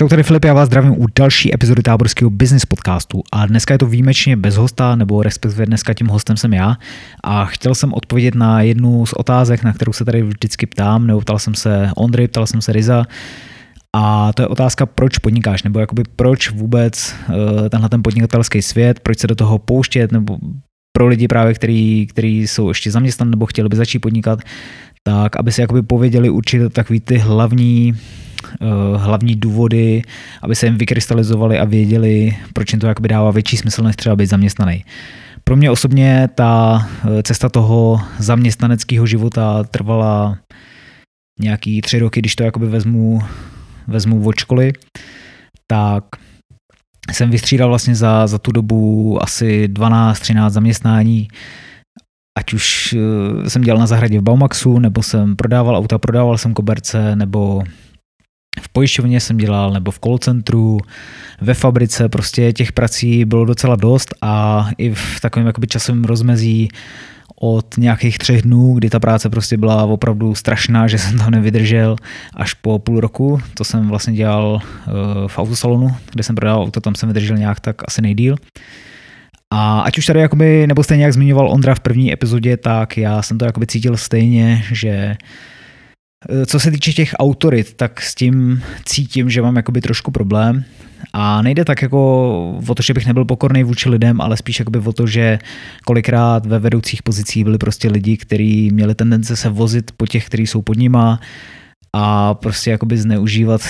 Čau, tady Filip, já vás zdravím u další epizody táborského business podcastu. A dneska je to výjimečně bez hosta, nebo respektive dneska tím hostem jsem já. A chtěl jsem odpovědět na jednu z otázek, na kterou se tady vždycky ptám, nebo ptal jsem se Ondry, ptal jsem se Riza, a to je otázka, proč podnikáš, nebo jakoby proč vůbec uh, tenhle ten podnikatelský svět, proč se do toho pouštět, nebo pro lidi právě, který, který jsou ještě zaměstnaní nebo chtěli by začít podnikat, tak aby si jakoby pověděli určitě takový ty hlavní hlavní důvody, aby se jim vykrystalizovali a věděli, proč jim to jakoby dává větší smysl, než třeba být zaměstnaný. Pro mě osobně ta eh, cesta toho zaměstnaneckého života trvala nějaký tři roky, když to jakoby vezmu, vezmu od školy, tak jsem vystřídal vlastně za, za tu dobu asi 12-13 zaměstnání, ať už eh, jsem dělal na zahradě v Baumaxu, nebo jsem prodával auta, prodával jsem koberce, nebo pojišťovně jsem dělal, nebo v call centru, ve fabrice, prostě těch prací bylo docela dost a i v takovém jakoby časovém rozmezí od nějakých třech dnů, kdy ta práce prostě byla opravdu strašná, že jsem tam nevydržel až po půl roku. To jsem vlastně dělal eh, v autosalonu, kde jsem prodával auto, tam jsem vydržel nějak tak asi nejdíl. A ať už tady jakoby, nebo stejně jak zmiňoval Ondra v první epizodě, tak já jsem to jakoby cítil stejně, že co se týče těch autorit, tak s tím cítím, že mám jakoby trošku problém. A nejde tak jako o to, že bych nebyl pokorný vůči lidem, ale spíš jakoby o to, že kolikrát ve vedoucích pozicích byli prostě lidi, kteří měli tendence se vozit po těch, kteří jsou pod nima a prostě jakoby zneužívat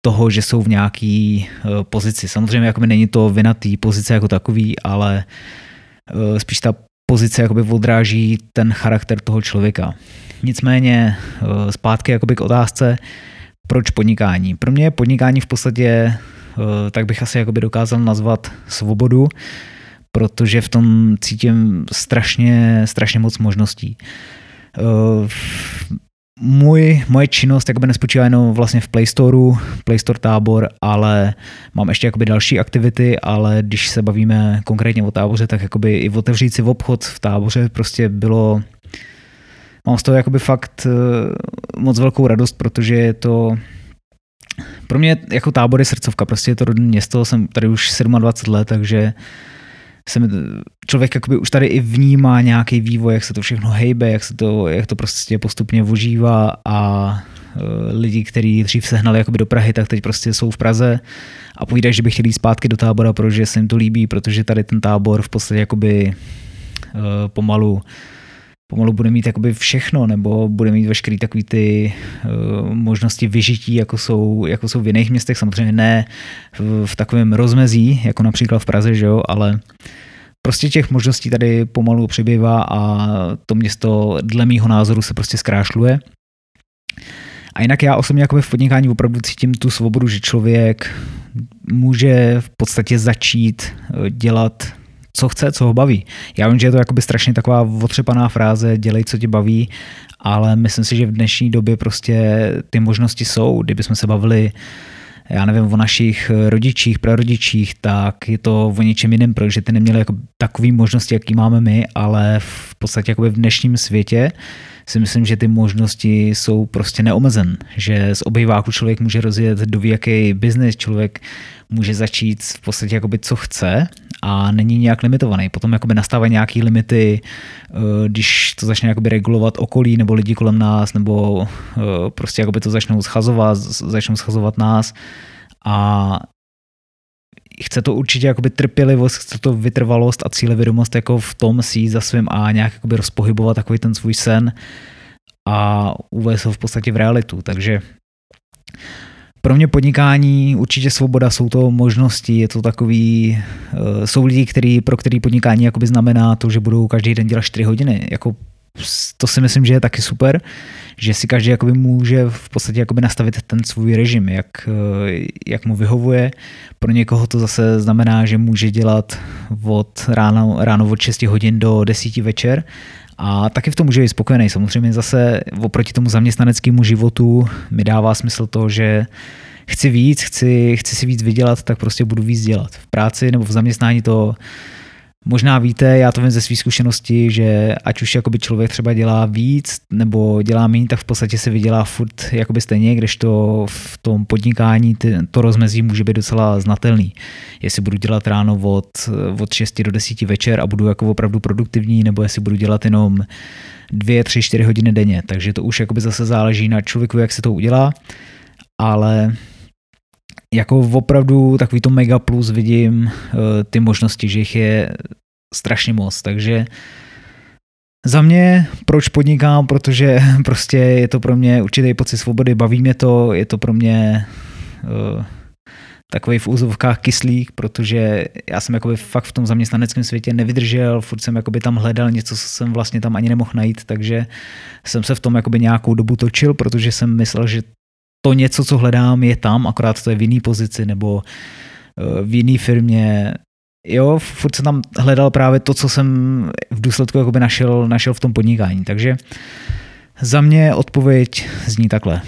toho, že jsou v nějaký eh, pozici. Samozřejmě jakoby není to vina té pozice jako takový, ale eh, spíš ta pozice jakoby odráží ten charakter toho člověka. Nicméně eh, zpátky jakoby k otázce, proč podnikání. Pro mě je podnikání v podstatě, eh, tak bych asi jakoby dokázal nazvat svobodu, protože v tom cítím strašně, strašně moc možností. Můj, moje činnost jakoby nespočívá jenom vlastně v Play Storeu, Play Store tábor, ale mám ještě jakoby další aktivity, ale když se bavíme konkrétně o táboře, tak jakoby i otevřít si v obchod v táboře prostě bylo mám z toho jakoby fakt eh, moc velkou radost, protože je to pro mě jako tábor je srdcovka, prostě je to rodné město, jsem tady už 27 let, takže jsem, člověk jakoby už tady i vnímá nějaký vývoj, jak se to všechno hejbe, jak, se to, jak to prostě postupně ožívá a uh, lidi, kteří dřív sehnali jakoby do Prahy, tak teď prostě jsou v Praze a povídají, že by chtěli jít zpátky do tábora, protože se jim to líbí, protože tady ten tábor v podstatě jakoby uh, pomalu pomalu bude mít jakoby všechno, nebo bude mít veškeré takové ty uh, možnosti vyžití, jako jsou, jako jsou v jiných městech, samozřejmě ne v, v takovém rozmezí, jako například v Praze, že jo, ale prostě těch možností tady pomalu přibývá a to město dle mýho názoru se prostě zkrášluje. A jinak já osobně jakoby v podnikání opravdu cítím tu svobodu, že člověk může v podstatě začít eh, dělat co chce, co ho baví. Já vím, že je to jakoby strašně taková otřepaná fráze, dělej, co tě baví, ale myslím si, že v dnešní době prostě ty možnosti jsou. Kdybychom se bavili já nevím, o našich rodičích, prarodičích, tak je to o něčem jiném, protože ty neměli jako takové možnosti, jaký máme my, ale v podstatě jakoby v dnešním světě si myslím, že ty možnosti jsou prostě neomezen, že z obýváku člověk může rozjet do jaký biznis, člověk může začít v podstatě jakoby co chce a není nějak limitovaný. Potom jakoby nastávají nějaké limity, eh, když to začne jakoby regulovat okolí nebo lidi kolem nás, nebo eh, prostě jakoby to začnou schazovat, začnou schazovat nás a chce to určitě jakoby trpělivost, chce to vytrvalost a cílevědomost jako v tom si za svým a nějak jakoby rozpohybovat takový ten svůj sen a uvést ho v podstatě v realitu. Takže pro mě podnikání, určitě svoboda, jsou to možnosti, je to takový, uh, jsou lidi, který, pro který podnikání znamená to, že budou každý den dělat 4 hodiny. Jako, to si myslím, že je taky super, že si každý jakoby může v podstatě jakoby nastavit ten svůj režim, jak, uh, jak mu vyhovuje. Pro někoho to zase znamená, že může dělat od ráno, ráno od 6 hodin do 10 večer a taky v tom může být spokojený. Samozřejmě zase oproti tomu zaměstnaneckému životu mi dává smysl to, že chci víc, chci, chci si víc vydělat, tak prostě budu víc dělat. V práci nebo v zaměstnání to Možná víte, já to vím ze své zkušenosti, že ať už jakoby člověk třeba dělá víc nebo dělá méně, tak v podstatě se vydělá furt jakoby stejně, kdežto v tom podnikání to rozmezí může být docela znatelný. Jestli budu dělat ráno od, od 6 do 10 večer a budu jako opravdu produktivní, nebo jestli budu dělat jenom dvě, tři, čtyři hodiny denně. Takže to už jakoby zase záleží na člověku, jak se to udělá, ale jako opravdu takový to mega plus vidím uh, ty možnosti, že jich je strašně moc, takže za mě, proč podnikám, protože prostě je to pro mě určitý pocit svobody, baví mě to, je to pro mě uh, takový v úzovkách kyslík, protože já jsem jakoby fakt v tom zaměstnaneckém světě nevydržel, furt jsem jakoby tam hledal něco, co jsem vlastně tam ani nemohl najít, takže jsem se v tom jakoby nějakou dobu točil, protože jsem myslel, že to něco, co hledám, je tam, akorát to je v jiný pozici nebo eh, v jiné firmě. Jo, furt jsem tam hledal právě to, co jsem v důsledku jakoby našel, našel v tom podnikání. Takže za mě odpověď zní takhle.